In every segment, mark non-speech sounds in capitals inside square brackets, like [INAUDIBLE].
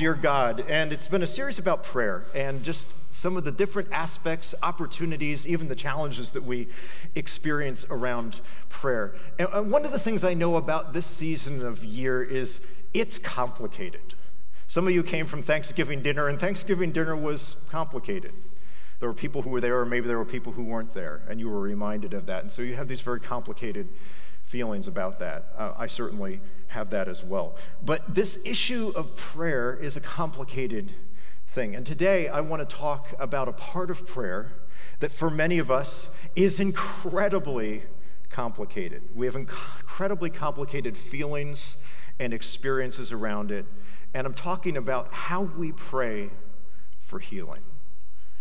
Dear God, and it's been a series about prayer and just some of the different aspects, opportunities, even the challenges that we experience around prayer. And one of the things I know about this season of year is it's complicated. Some of you came from Thanksgiving dinner, and Thanksgiving dinner was complicated. There were people who were there, or maybe there were people who weren't there, and you were reminded of that. And so you have these very complicated feelings about that. Uh, I certainly have that as well. But this issue of prayer is a complicated thing. And today I want to talk about a part of prayer that for many of us is incredibly complicated. We have incredibly complicated feelings and experiences around it. And I'm talking about how we pray for healing,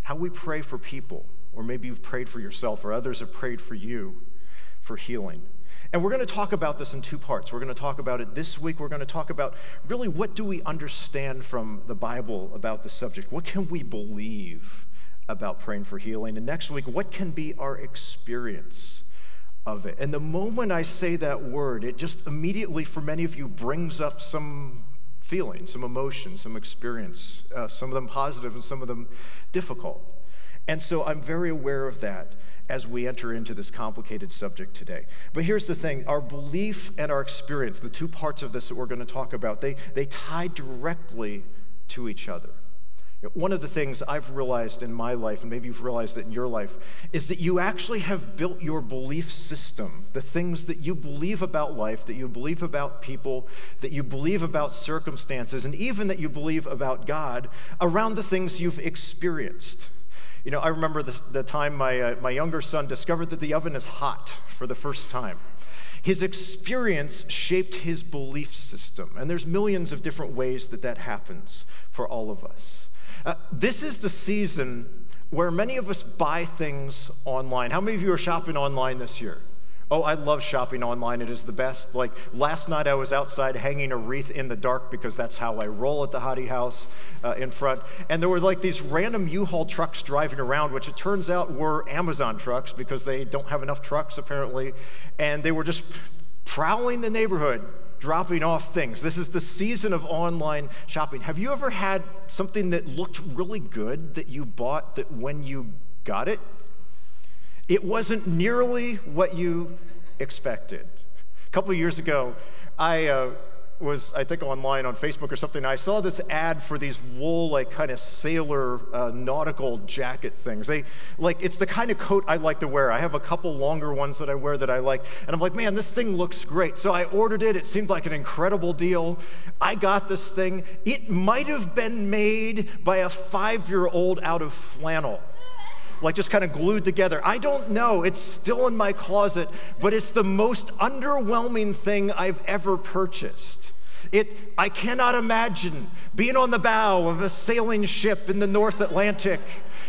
how we pray for people, or maybe you've prayed for yourself, or others have prayed for you for healing. And we're going to talk about this in two parts. We're going to talk about it this week. We're going to talk about really what do we understand from the Bible about the subject? What can we believe about praying for healing? And next week, what can be our experience of it? And the moment I say that word, it just immediately, for many of you, brings up some feeling, some emotion, some experience, uh, some of them positive and some of them difficult. And so I'm very aware of that as we enter into this complicated subject today. But here's the thing our belief and our experience, the two parts of this that we're going to talk about, they, they tie directly to each other. One of the things I've realized in my life, and maybe you've realized it in your life, is that you actually have built your belief system, the things that you believe about life, that you believe about people, that you believe about circumstances, and even that you believe about God, around the things you've experienced. You know, I remember the, the time my, uh, my younger son discovered that the oven is hot for the first time. His experience shaped his belief system, and there's millions of different ways that that happens for all of us. Uh, this is the season where many of us buy things online. How many of you are shopping online this year? Oh, I love shopping online. It is the best. Like last night, I was outside hanging a wreath in the dark because that's how I roll at the Hottie House uh, in front. And there were like these random U-Haul trucks driving around, which it turns out were Amazon trucks because they don't have enough trucks apparently. And they were just prowling the neighborhood, dropping off things. This is the season of online shopping. Have you ever had something that looked really good that you bought that when you got it, it wasn't nearly what you expected. A couple of years ago, I uh, was, I think, online on Facebook or something. I saw this ad for these wool, like, kind of sailor uh, nautical jacket things. They, like, it's the kind of coat I like to wear. I have a couple longer ones that I wear that I like. And I'm like, man, this thing looks great. So I ordered it. It seemed like an incredible deal. I got this thing. It might have been made by a five year old out of flannel like just kind of glued together. I don't know. It's still in my closet, but it's the most underwhelming thing I've ever purchased. It, I cannot imagine being on the bow of a sailing ship in the North Atlantic,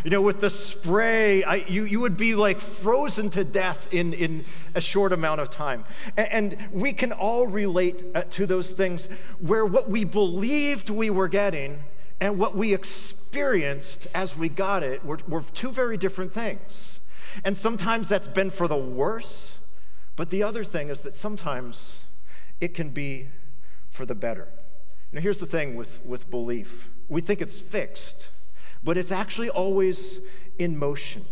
you know, with the spray. I, you, you would be like frozen to death in, in a short amount of time. And, and we can all relate uh, to those things where what we believed we were getting and what we experienced as we got it were, were two very different things. And sometimes that's been for the worse, but the other thing is that sometimes it can be for the better. Now, here's the thing with, with belief we think it's fixed, but it's actually always in motion.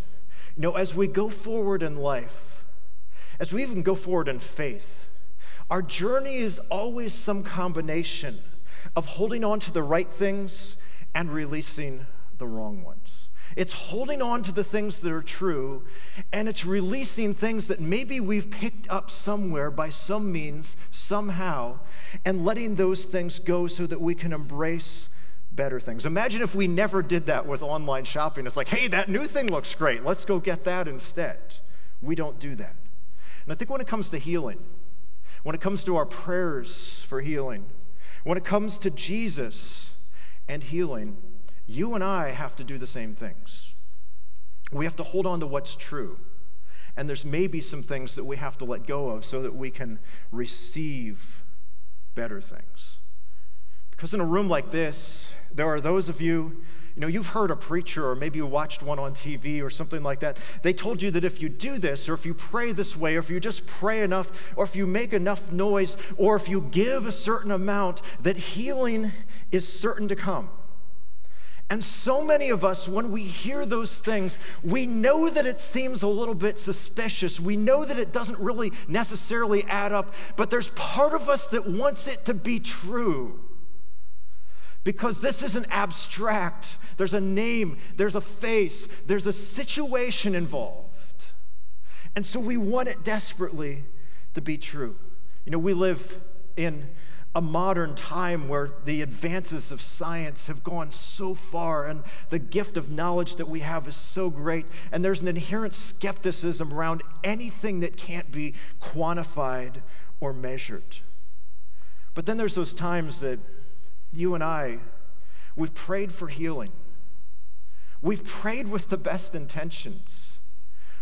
You know, as we go forward in life, as we even go forward in faith, our journey is always some combination of holding on to the right things and releasing the wrong ones. It's holding on to the things that are true, and it's releasing things that maybe we've picked up somewhere by some means, somehow, and letting those things go so that we can embrace better things. Imagine if we never did that with online shopping. It's like, hey, that new thing looks great. Let's go get that instead. We don't do that. And I think when it comes to healing, when it comes to our prayers for healing, when it comes to Jesus and healing, you and I have to do the same things. We have to hold on to what's true. And there's maybe some things that we have to let go of so that we can receive better things. Because in a room like this, there are those of you, You know, you've heard a preacher, or maybe you watched one on TV or something like that. They told you that if you do this, or if you pray this way, or if you just pray enough, or if you make enough noise, or if you give a certain amount, that healing is certain to come. And so many of us, when we hear those things, we know that it seems a little bit suspicious. We know that it doesn't really necessarily add up, but there's part of us that wants it to be true. Because this isn't abstract. There's a name, there's a face, there's a situation involved. And so we want it desperately to be true. You know, we live in a modern time where the advances of science have gone so far and the gift of knowledge that we have is so great, and there's an inherent skepticism around anything that can't be quantified or measured. But then there's those times that you and I, we've prayed for healing. We've prayed with the best intentions.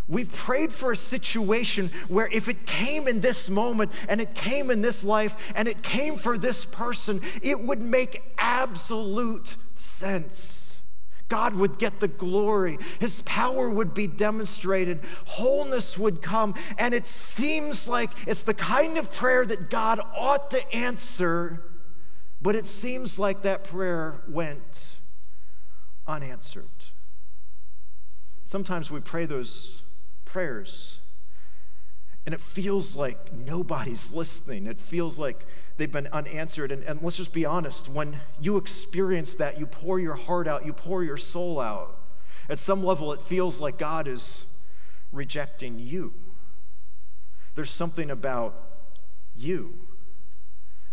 We've prayed for a situation where if it came in this moment and it came in this life and it came for this person, it would make absolute sense. God would get the glory. His power would be demonstrated. Wholeness would come. And it seems like it's the kind of prayer that God ought to answer, but it seems like that prayer went unanswered. Sometimes we pray those prayers. And it feels like nobody's [LAUGHS] listening. It feels like they've been unanswered. And, and, let's just be honest when you experience that, you pour your heart out, you pour your soul out. At some level, it feels like God is rejecting you. There's something about you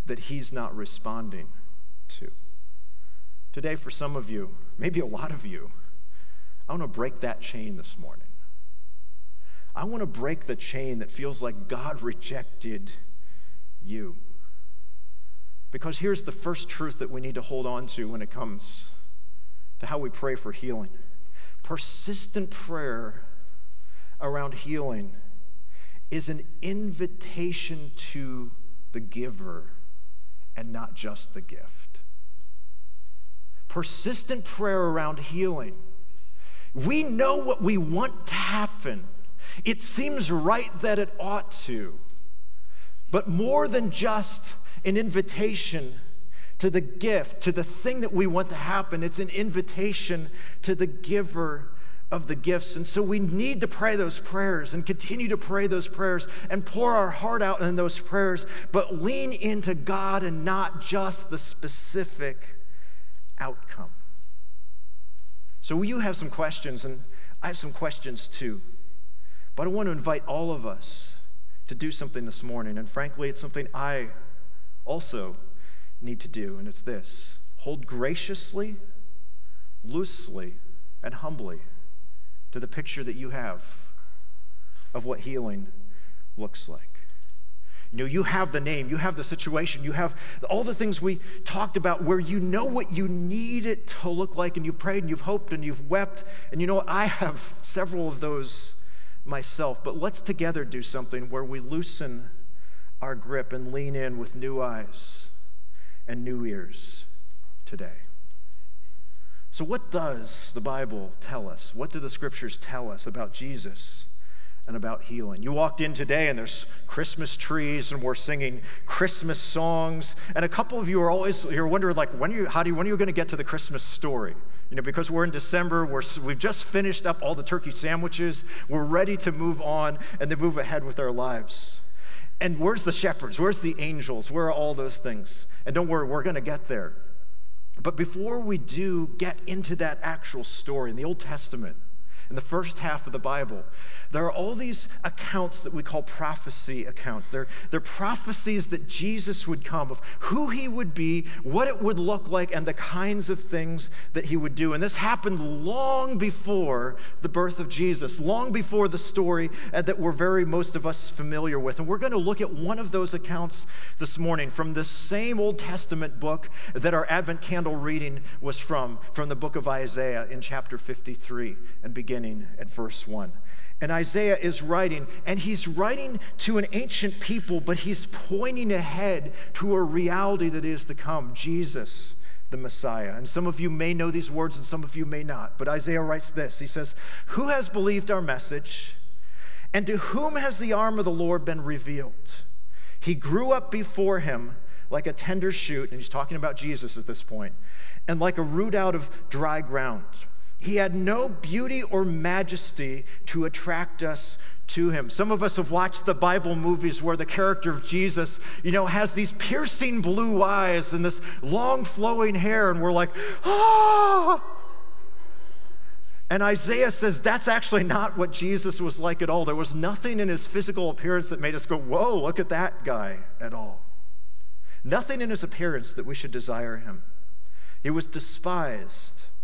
that He's not responding to. Today, for some of you, maybe a lot of you, I want to break that chain this morning. I want to break the chain that feels like God rejected you. Because here's the first truth that we need to hold on to when it comes to how we pray for healing persistent prayer around healing is an invitation to the giver and not just the gift. Persistent prayer around healing. We know what we want to happen. It seems right that it ought to. But more than just an invitation to the gift, to the thing that we want to happen, it's an invitation to the giver of the gifts. And so we need to pray those prayers and continue to pray those prayers and pour our heart out in those prayers, but lean into God and not just the specific outcome. So you have some questions, and I have some questions too. But I want to invite all of us to do something this morning. And frankly, it's something I also need to do, and it's this hold graciously, loosely, and humbly to the picture that you have of what healing looks like. You know, you have the name, you have the situation, you have all the things we talked about where you know what you need it to look like, and you've prayed and you've hoped and you've wept. And you know, I have several of those myself, but let's together do something where we loosen our grip and lean in with new eyes and new ears today. So, what does the Bible tell us? What do the scriptures tell us about Jesus and about healing? You walked in today and there's Christmas trees and we're singing Christmas songs. And a couple of you are always, you're wondering, like, when are you, how do you, when are you going to get to the Christmas story? You know, because we're in December, we're, we've just finished up all the turkey sandwiches. We're ready to move on and to move ahead with our lives. And where's the shepherds? Where's the angels? Where are all those things? And don't worry, we're going to get there. But before we do get into that actual story in the Old Testament, in the first half of the Bible, there are all these accounts that we call prophecy accounts. They're, they're prophecies that Jesus would come, of who he would be, what it would look like, and the kinds of things that he would do. And this happened long before the birth of Jesus, long before the story uh, that we're very, most of us, familiar with. And we're going to look at one of those accounts this morning from the same Old Testament book that our Advent candle reading was from, from the book of Isaiah in chapter 53 and beginning at verse 1. And Isaiah is writing, and he's writing to an ancient people, but he's pointing ahead to a reality that is to come Jesus, the Messiah. And some of you may know these words and some of you may not. But Isaiah writes this He says, Who has believed our message? And to whom has the arm of the Lord been revealed? He grew up before him like a tender shoot, and he's talking about Jesus at this point, and like a root out of dry ground. He had no beauty or majesty to attract us to him. Some of us have watched the Bible movies where the character of Jesus, you know, has these piercing blue eyes and this long flowing hair, and we're like, ah. And Isaiah says that's actually not what Jesus was like at all. There was nothing in his physical appearance that made us go, whoa, look at that guy at all. Nothing in his appearance that we should desire him. He was despised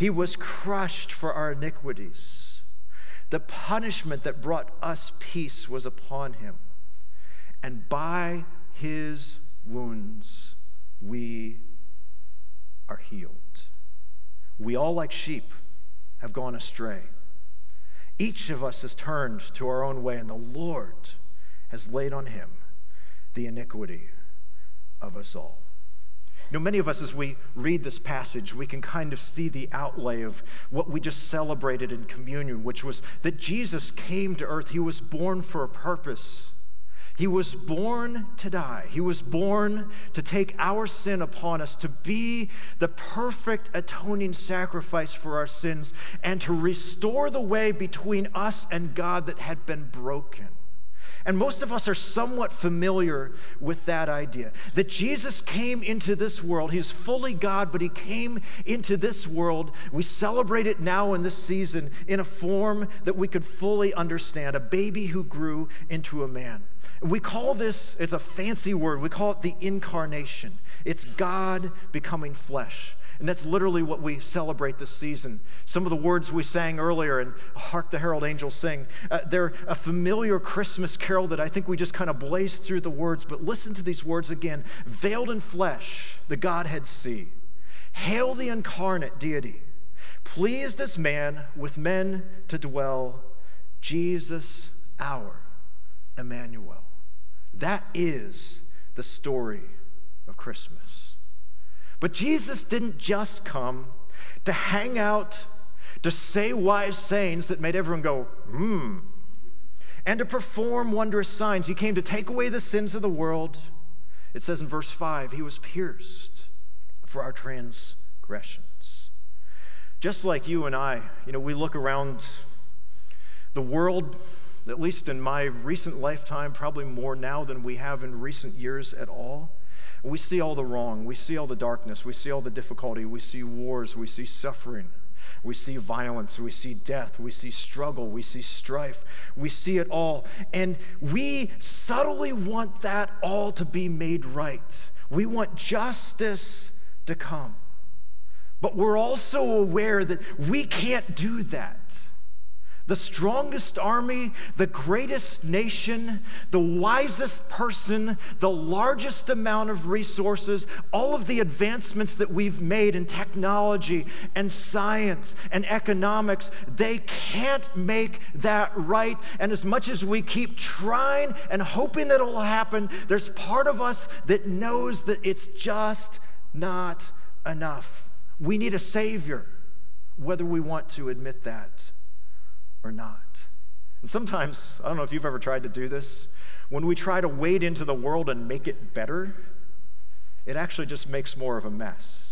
he was crushed for our iniquities. The punishment that brought us peace was upon him. And by his wounds we are healed. We all, like sheep, have gone astray. Each of us has turned to our own way, and the Lord has laid on him the iniquity of us all. You know, many of us, as we read this passage, we can kind of see the outlay of what we just celebrated in communion, which was that Jesus came to earth. He was born for a purpose. He was born to die. He was born to take our sin upon us, to be the perfect atoning sacrifice for our sins, and to restore the way between us and God that had been broken. And most of us are somewhat familiar with that idea that Jesus came into this world. He's fully God, but he came into this world. We celebrate it now in this season in a form that we could fully understand a baby who grew into a man. We call this, it's a fancy word, we call it the incarnation. It's God becoming flesh. And that's literally what we celebrate this season. Some of the words we sang earlier and Hark the Herald Angels Sing, uh, they're a familiar Christmas carol that I think we just kind of blaze through the words. But listen to these words again Veiled in flesh, the Godhead see. Hail the incarnate deity, pleased as man with men to dwell, Jesus our Emmanuel. That is the story of Christmas. But Jesus didn't just come to hang out, to say wise sayings that made everyone go, hmm, and to perform wondrous signs. He came to take away the sins of the world. It says in verse 5 He was pierced for our transgressions. Just like you and I, you know, we look around the world, at least in my recent lifetime, probably more now than we have in recent years at all. We see all the wrong. We see all the darkness. We see all the difficulty. We see wars. We see suffering. We see violence. We see death. We see struggle. We see strife. We see it all. And we subtly want that all to be made right. We want justice to come. But we're also aware that we can't do that the strongest army, the greatest nation, the wisest person, the largest amount of resources, all of the advancements that we've made in technology and science and economics, they can't make that right. And as much as we keep trying and hoping that it'll happen, there's part of us that knows that it's just not enough. We need a Savior, whether we want to admit that or not. And sometimes, I don't know if you've ever tried to do this, when we try to wade into the world and make it better, it actually just makes more of a mess.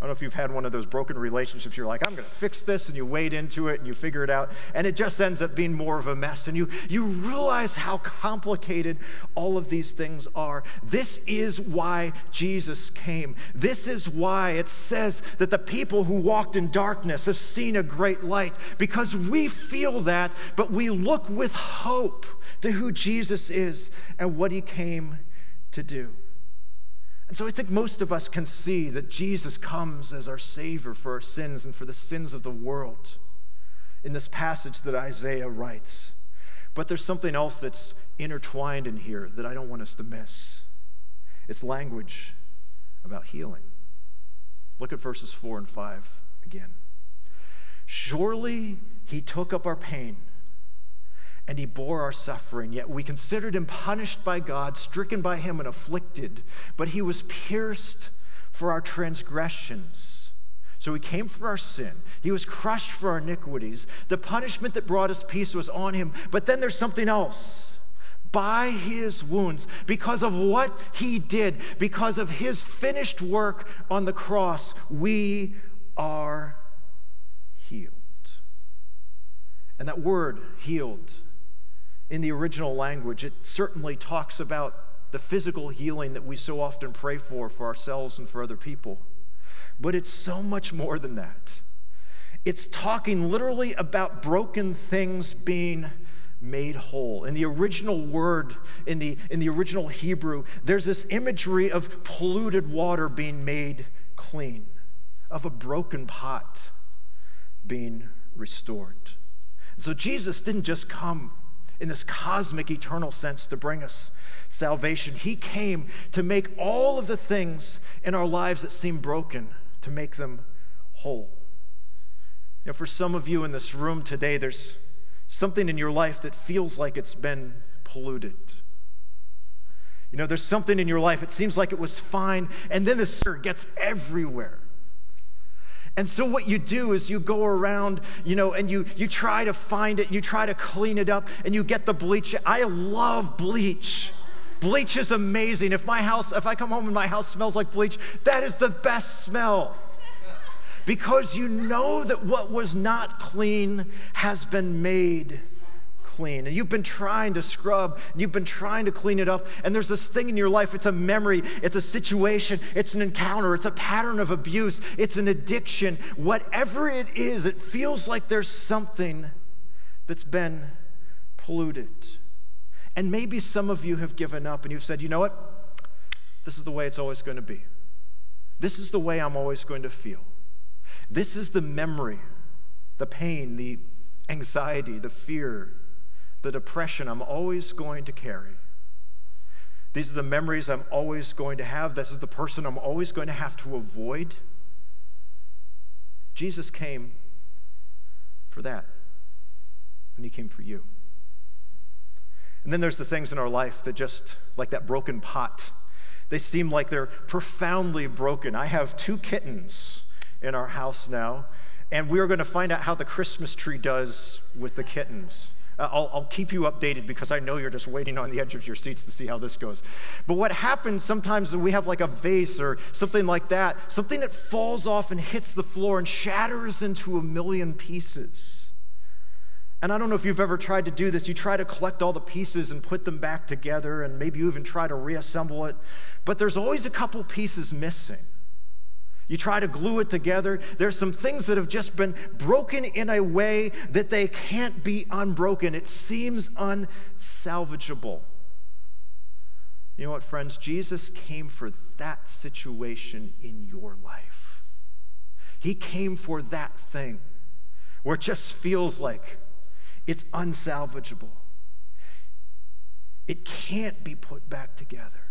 I don't know if you've had one of those broken relationships. You're like, I'm going to fix this, and you wade into it and you figure it out, and it just ends up being more of a mess. And you, you realize how complicated all of these things are. This is why Jesus came. This is why it says that the people who walked in darkness have seen a great light, because we feel that, but we look with hope to who Jesus is and what he came to do. And so I think most of us can see that Jesus comes as our Savior for our sins and for the sins of the world in this passage that Isaiah writes. But there's something else that's intertwined in here that I don't want us to miss. It's language about healing. Look at verses 4 and 5 again. Surely he took up our pain and he bore our suffering, yet we considered him punished by God, stricken by him, and afflicted. But he was pierced for our transgressions. So he came for our sin. He was crushed for our iniquities. The punishment that brought us peace was on him. But then there's something else. By his wounds, because of what he did, because of his finished work on the cross, we are healed. And that word, healed, in the original language, it certainly talks about the physical healing that we so often pray for for ourselves and for other people. But it's so much more than that. It's talking literally about broken things being made whole. In the original word, in the, in the original Hebrew, there's this imagery of polluted water being made clean, of a broken pot being restored. So Jesus didn't just come in this cosmic, eternal sense to bring us salvation. He came to make all of the things in our lives that seem broken, to make them whole. You know, for some of you in this room today, there's something in your life that feels like it's been polluted. You know, there's something in your life, it seems like it was fine, and then the dirt gets everywhere. And so what you do is you go around, you know, and you you try to find it, you try to clean it up, and you get the bleach. I love bleach. Bleach is amazing. If my house, if I come home and my house smells like bleach, that is the best smell. Because you know that what was not clean has been made clean. And you've been trying to scrub, and you've been trying to clean it up. And there's this thing in your life it's a memory, it's a situation, it's an encounter, it's a pattern of abuse, it's an addiction. Whatever it is, it feels like there's something that's been polluted. And maybe some of you have given up and you've said, you know what? This is the way it's always going to be. This is the way I'm always going to feel. This is the memory, the pain, the anxiety, the fear, the depression I'm always going to carry. These are the memories I'm always going to have. This is the person I'm always going to have to avoid. Jesus came for that, and He came for you. And then there's the things in our life that just, like that broken pot, they seem like they're profoundly broken. I have two kittens in our house now, and we are going to find out how the Christmas tree does with the kittens. I'll, I'll keep you updated because I know you're just waiting on the edge of your seats to see how this goes. But what happens sometimes we have like a vase or something like that, something that falls off and hits the floor and shatters into a million pieces. And I don't know if you've ever tried to do this. You try to collect all the pieces and put them back together, and maybe you even try to reassemble it. But there's always a couple pieces missing. You try to glue it together. There's some things that have just been broken in a way that they can't be unbroken. It seems unsalvageable. You know what, friends? Jesus came for that situation in your life. He came for that thing where it just feels like it's unsalvageable. It can't be put back together.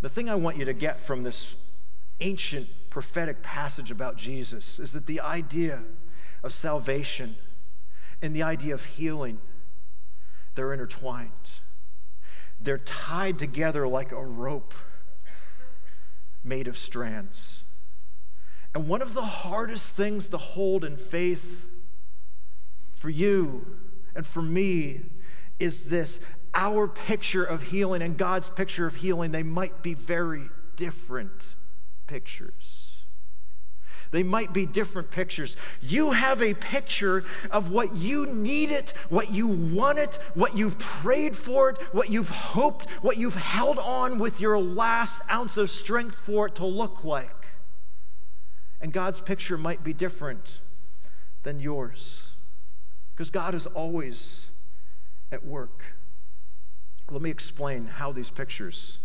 The thing I want you to get from this ancient prophetic passage about Jesus is that the idea of salvation and the idea of healing they're intertwined. They're tied together like a rope made of strands. And one of the hardest things to hold in faith for you and for me is this our picture of healing and God's picture of healing, they might be very different pictures. They might be different pictures. You have a picture of what you need it, what you want it, what you've prayed for it, what you've hoped, what you've held on with your last ounce of strength for it to look like. And God's picture might be different than yours because God is always at work. Let me explain how these pictures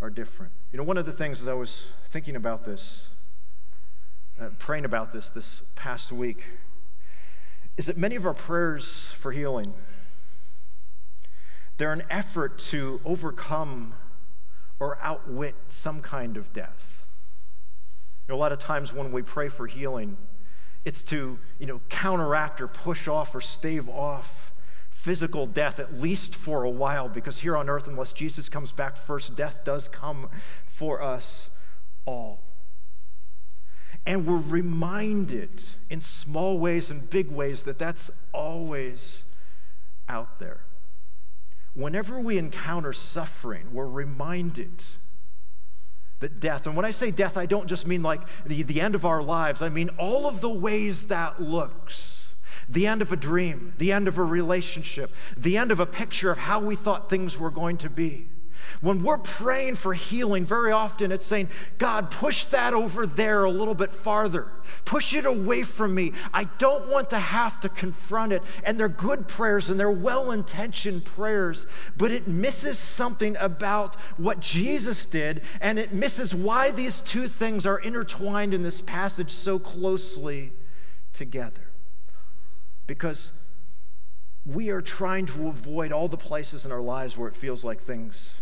are different. You know, one of the things as I was thinking about this, uh, praying about this this past week, is that many of our prayers for healing, they're an effort to overcome or outwit some kind of death. You know, a lot of times when we pray for healing, it's to, you know, counteract or push off or stave off physical death, at least for a while, because here on earth, unless Jesus comes back first, death does come for us all. And we're reminded in small ways and big ways that that's always out there. Whenever we encounter suffering, we're reminded that death, and when I say death, I don't just mean like the, the end of our lives, I mean all of the ways that looks the end of a dream, the end of a relationship, the end of a picture of how we thought things were going to be. When we're praying for healing, very often it's saying, God, push that over there a little bit farther. Push it away from me. I don't want to have to confront it. And they're good prayers and they're well intentioned prayers, but it misses something about what Jesus did, and it misses why these two things are intertwined in this passage so closely together because we are trying to avoid all the places in our lives where it feels like things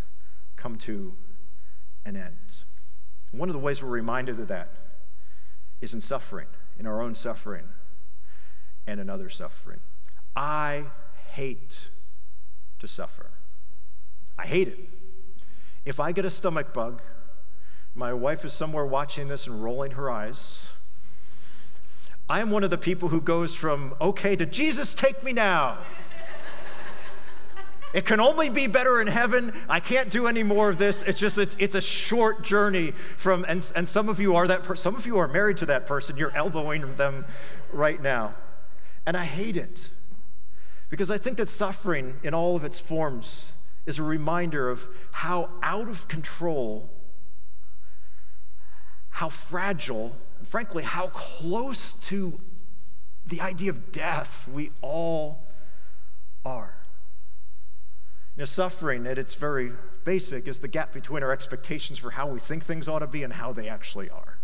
come to an end. One of the ways we're reminded of that is in suffering, in our own suffering and in other suffering. I hate to suffer. I hate it. If I get a stomach bug, my wife is somewhere watching this and rolling her eyes. I am one of the people who goes from okay to Jesus, take me now. It can only be better in heaven. I can't do any more of this. It's just, it's, it's a short journey from, and, and some of you are that, per, some of you are married to that person. You're elbowing them right now. And I hate it because I think that suffering in all of its forms is a reminder of how out of control, how fragile, and frankly, how close to the idea of death we all are. You know, suffering at its very basic is the gap between our expectations for how we think things ought to be and how they actually are.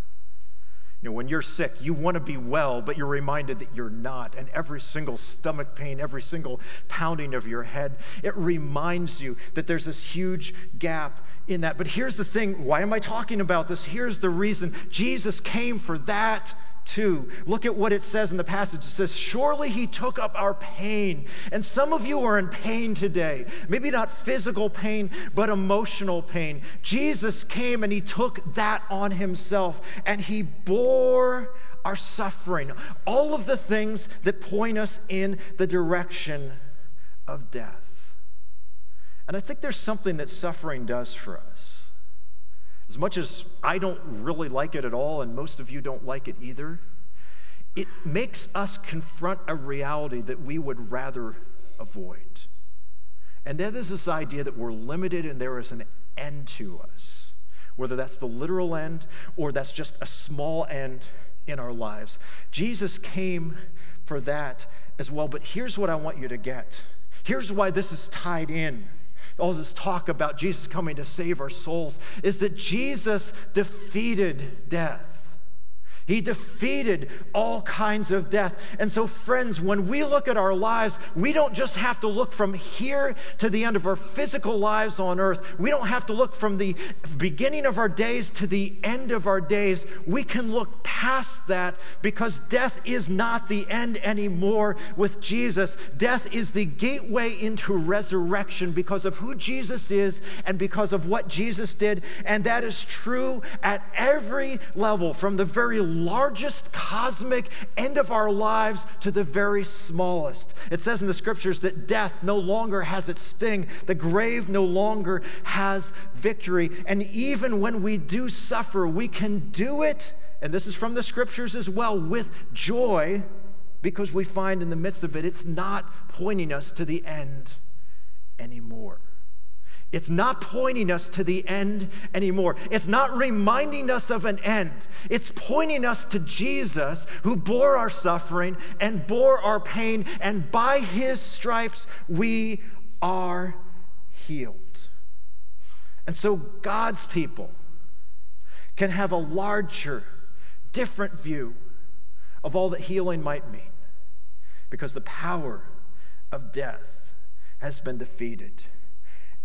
You know, when you're sick, you want to be well, but you're reminded that you're not. And every single stomach pain, every single pounding of your head, it reminds you that there's this huge gap in that. But here's the thing why am I talking about this? Here's the reason Jesus came for that Too. Look at what it says in the passage. It says, Surely he took up our pain. And some of you are in pain today. Maybe not physical pain, but emotional pain. Jesus came and he took that on himself and he bore our suffering. All of the things that point us in the direction of death. And I think there's something that suffering does for us. As much as I don't really like it at all, and most of you don't like it either, it makes us confront a reality that we would rather avoid. And that is this idea that we're limited and there is an end to us, whether that's the literal end or that's just a small end in our lives. Jesus came for that as well. But here's what I want you to get. Here's why this is tied in all this talk about Jesus coming to save our souls is that Jesus defeated death. He defeated all kinds of death. And so, friends, when we look at our lives, we don't just have to look from here to the end of our physical lives on earth. We don't have to look from the beginning of our days to the end of our days. We can look past that because death is not the end anymore with Jesus. Death is the gateway into resurrection because of who Jesus is and because of what Jesus did. And that is true at every level, from the very largest cosmic end of our lives to the very smallest. It says in the scriptures that death no longer has its sting, the grave no longer has victory. And even when we do suffer, we can do it, and this is from the scriptures as well, with joy because we find in the midst of it, it's not pointing us to the end anymore. It's not pointing us to the end anymore. It's not reminding us of an end. It's pointing us to Jesus who bore our suffering and bore our pain, and by his stripes we are healed. And so God's people can have a larger, different view of all that healing might mean because the power of death has been defeated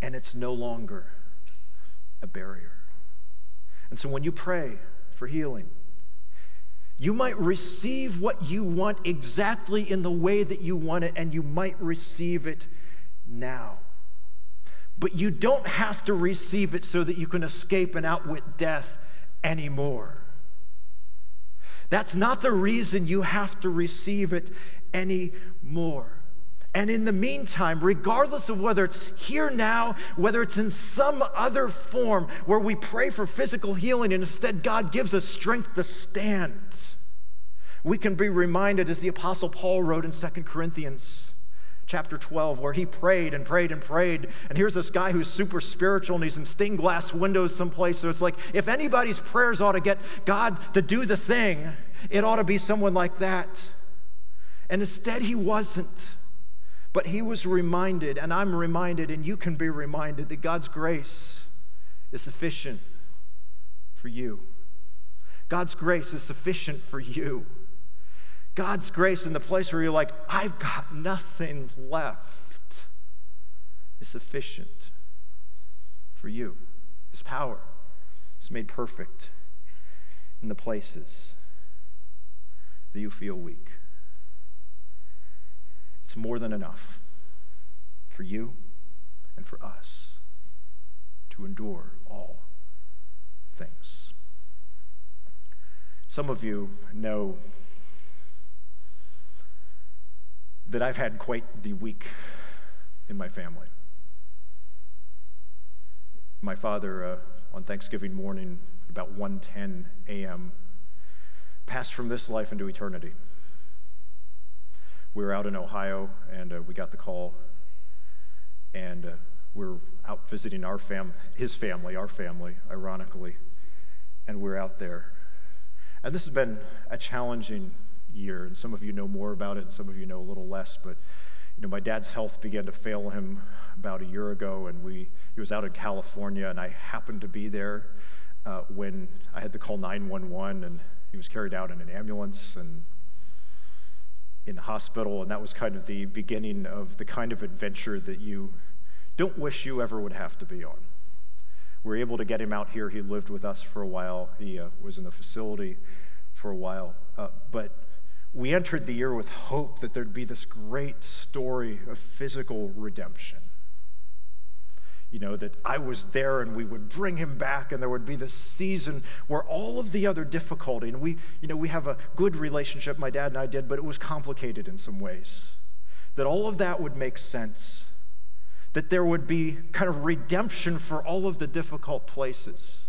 and it's no longer a barrier. And so when you pray for healing, you might receive what you want exactly in the way that you want it, and you might receive it now. But you don't have to receive it so that you can escape and outwit death anymore. That's not the reason you have to receive it anymore. And in the meantime, regardless of whether it's here now, whether it's in some other form where we pray for physical healing and instead God gives us strength to stand, we can be reminded, as the Apostle Paul wrote in 2 Corinthians chapter 12, where he prayed and prayed and prayed. And here's this guy who's super spiritual and he's in stained glass windows someplace. So it's like, if anybody's prayers ought to get God to do the thing, it ought to be someone like that. And instead, he wasn't. But he was reminded, and I'm reminded, and you can be reminded that God's grace is sufficient for you. God's grace is sufficient for you. God's grace in the place where you're like, I've got nothing left, is sufficient for you. His power is made perfect in the places that you feel weak. It's more than enough for you and for us to endure all things. Some of you know that I've had quite the week in my family. My father, uh, on Thanksgiving morning, about 1:10 a.m., passed from this life into eternity we were out in Ohio and uh, we got the call, and uh, we are out visiting our fam, his family, our family, ironically, and we we're out there. And this has been a challenging year, and some of you know more about it, and some of you know a little less. But you know, my dad's health began to fail him about a year ago, and we he was out in California, and I happened to be there uh, when I had to call 911, and he was carried out in an ambulance, and in the hospital, and that was kind of the beginning of the kind of adventure that you don't wish you ever would have to be on. We were able to get him out here. He lived with us for a while. He uh, was in the facility for a while. Uh, but we entered the year with hope that there'd be this great story of physical redemption you know, that I was there and we would bring him back and there would be this season where all of the other difficulty, and we, you know, we have a good relationship, my dad and I did, but it was complicated in some ways. That all of that would make sense. That there would be kind of redemption for all of the difficult places.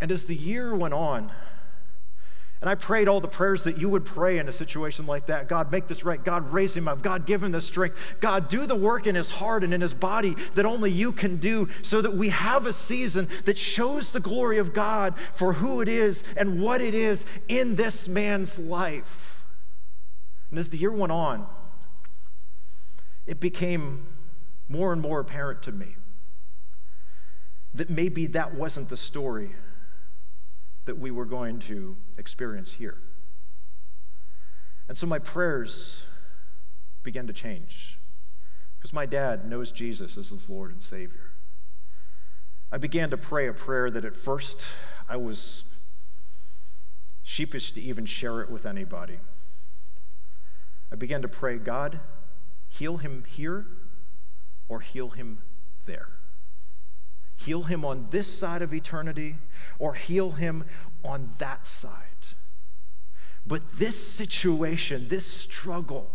And as the year went on, and I prayed all the prayers that you would pray in a situation like that. God, make this right. God, raise him up. God, give him the strength. God, do the work in his heart and in his body that only you can do so that we have a season that shows the glory of God for who it is and what it is in this man's life. And as the year went on, it became more and more apparent to me that maybe that wasn't the story that we were going to experience here. And so my prayers began to change because my dad knows Jesus as his Lord and Savior. I began to pray a prayer that at first I was sheepish to even share it with anybody. I began to pray, God, heal him here or heal him there. Heal him on this side of eternity or heal him on that side. But this situation, this struggle,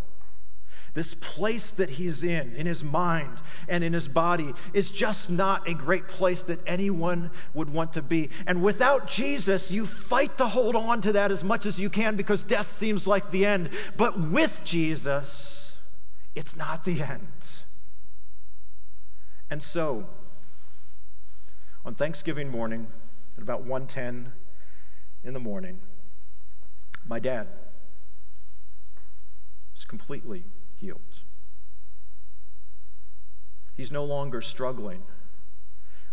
this place that he's in, in his mind and in his body, is just not a great place that anyone would want to be. And without Jesus, you fight to hold on to that as much as you can because death seems like the end. But with Jesus, it's not the end. And so, on Thanksgiving morning at about 1:10 in the morning, my dad was completely healed. He's no longer struggling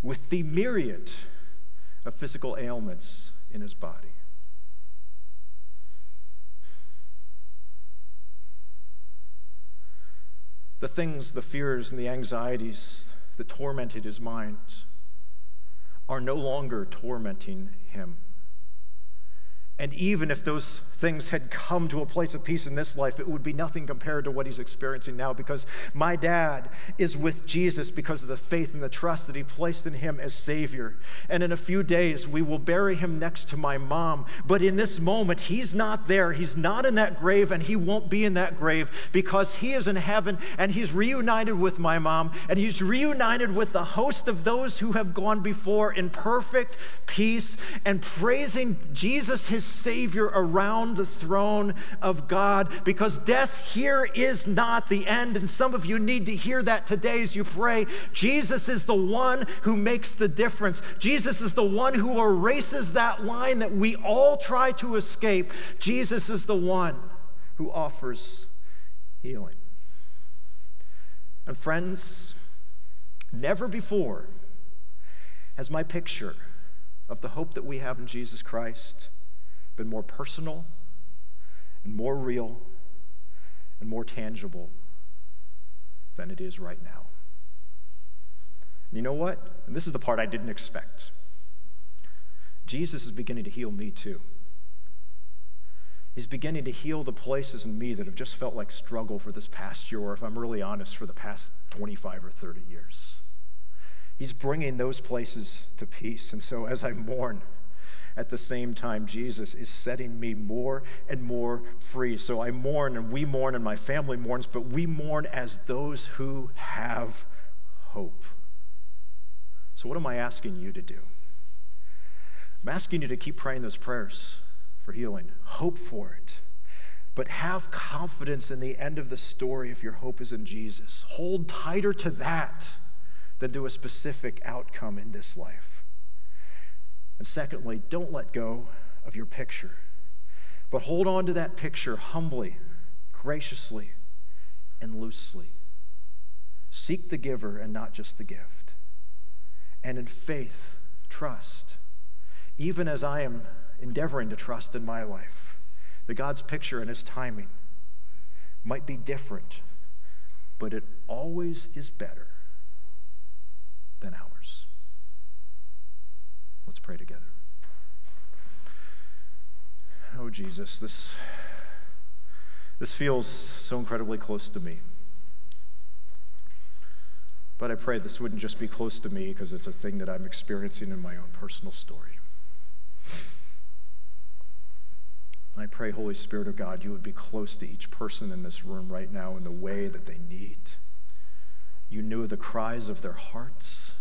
with the myriad of physical ailments in his body. The things, the fears, and the anxieties that tormented his mind are no longer tormenting him. And even if those things had come to a place of peace in this life, it would be nothing compared to what he's experiencing now because my dad is with Jesus because of the faith and the trust that he placed in him as Savior. And in a few days, we will bury him next to my mom. But in this moment, he's not there. He's not in that grave, and he won't be in that grave because he is in heaven and he's reunited with my mom and he's reunited with the host of those who have gone before in perfect peace and praising Jesus, his Savior, around the throne of God because death here is not the end. And some of you need to hear that today as you pray. Jesus is the one who makes the difference. Jesus is the one who erases that line that we all try to escape. Jesus is the one who offers healing. And friends, never before has my picture of the hope that we have in Jesus Christ been more personal and more real and more tangible than it is right now. And you know what? And this is the part I didn't expect. Jesus is beginning to heal me too. He's beginning to heal the places in me that have just felt like struggle for this past year, or if I'm really honest, for the past 25 or 30 years. He's bringing those places to peace. And so as I mourn, at the same time, Jesus is setting me more and more free. So I mourn and we mourn and my family mourns, but we mourn as those who have hope. So, what am I asking you to do? I'm asking you to keep praying those prayers for healing, hope for it. But have confidence in the end of the story if your hope is in Jesus. Hold tighter to that than to a specific outcome in this life. And secondly, don't let go of your picture, but hold on to that picture humbly, graciously, and loosely. Seek the giver and not just the gift. And in faith, trust, even as I am endeavoring to trust in my life, that God's picture and his timing might be different, but it always is better than ours. Let's pray together. Oh, Jesus, this, this feels so incredibly close to me. But I pray this wouldn't just be close to me because it's a thing that I'm experiencing in my own personal story. I pray, Holy Spirit of God, you would be close to each person in this room right now in the way that they need. You knew the cries of their hearts.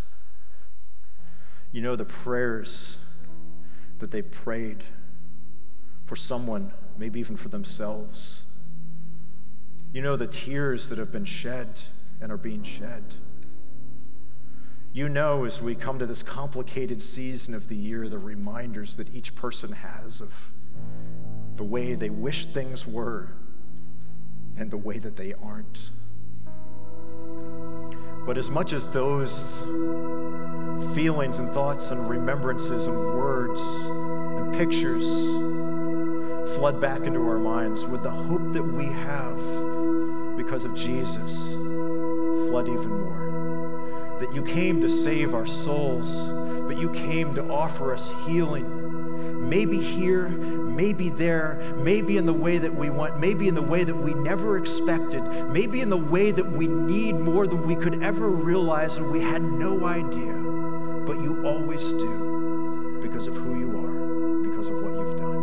You know the prayers that they've prayed for someone, maybe even for themselves. You know the tears that have been shed and are being shed. You know, as we come to this complicated season of the year, the reminders that each person has of the way they wish things were and the way that they aren't. But as much as those feelings and thoughts and remembrances and words and pictures flood back into our minds with the hope that we have because of Jesus flood even more. That you came to save our souls, but you came to offer us healing. Maybe here, maybe there, maybe in the way that we want, maybe in the way that we never expected, maybe in the way that we need more than we could ever realize and we had no idea but you always do because of who you are, because of what you've done.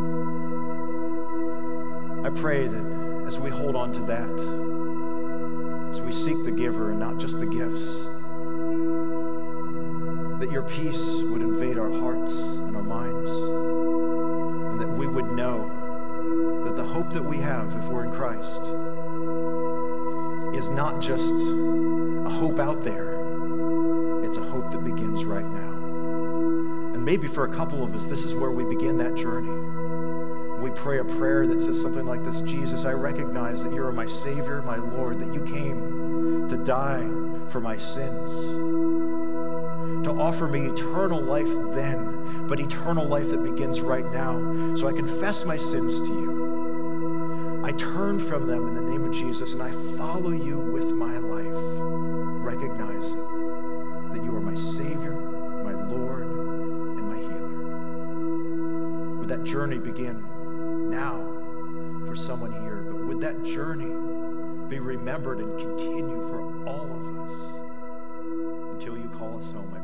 I pray that as we hold on to that, as we seek the giver and not just the gifts, that your peace would invade our hearts and our minds, and that we would know that the hope that we have if we're in Christ is not just a hope out there it's a hope that begins right now. And maybe for a couple of us, this is where we begin that journey. We pray a prayer that says something like this Jesus, I recognize that you are my Savior, my Lord, that you came to die for my sins, to offer me eternal life then, but eternal life that begins right now. So I confess my sins to you. I turn from them in the name of Jesus and I follow you with my life. journey begin now for someone here, but would that journey be remembered and continue for all of us until you call us home?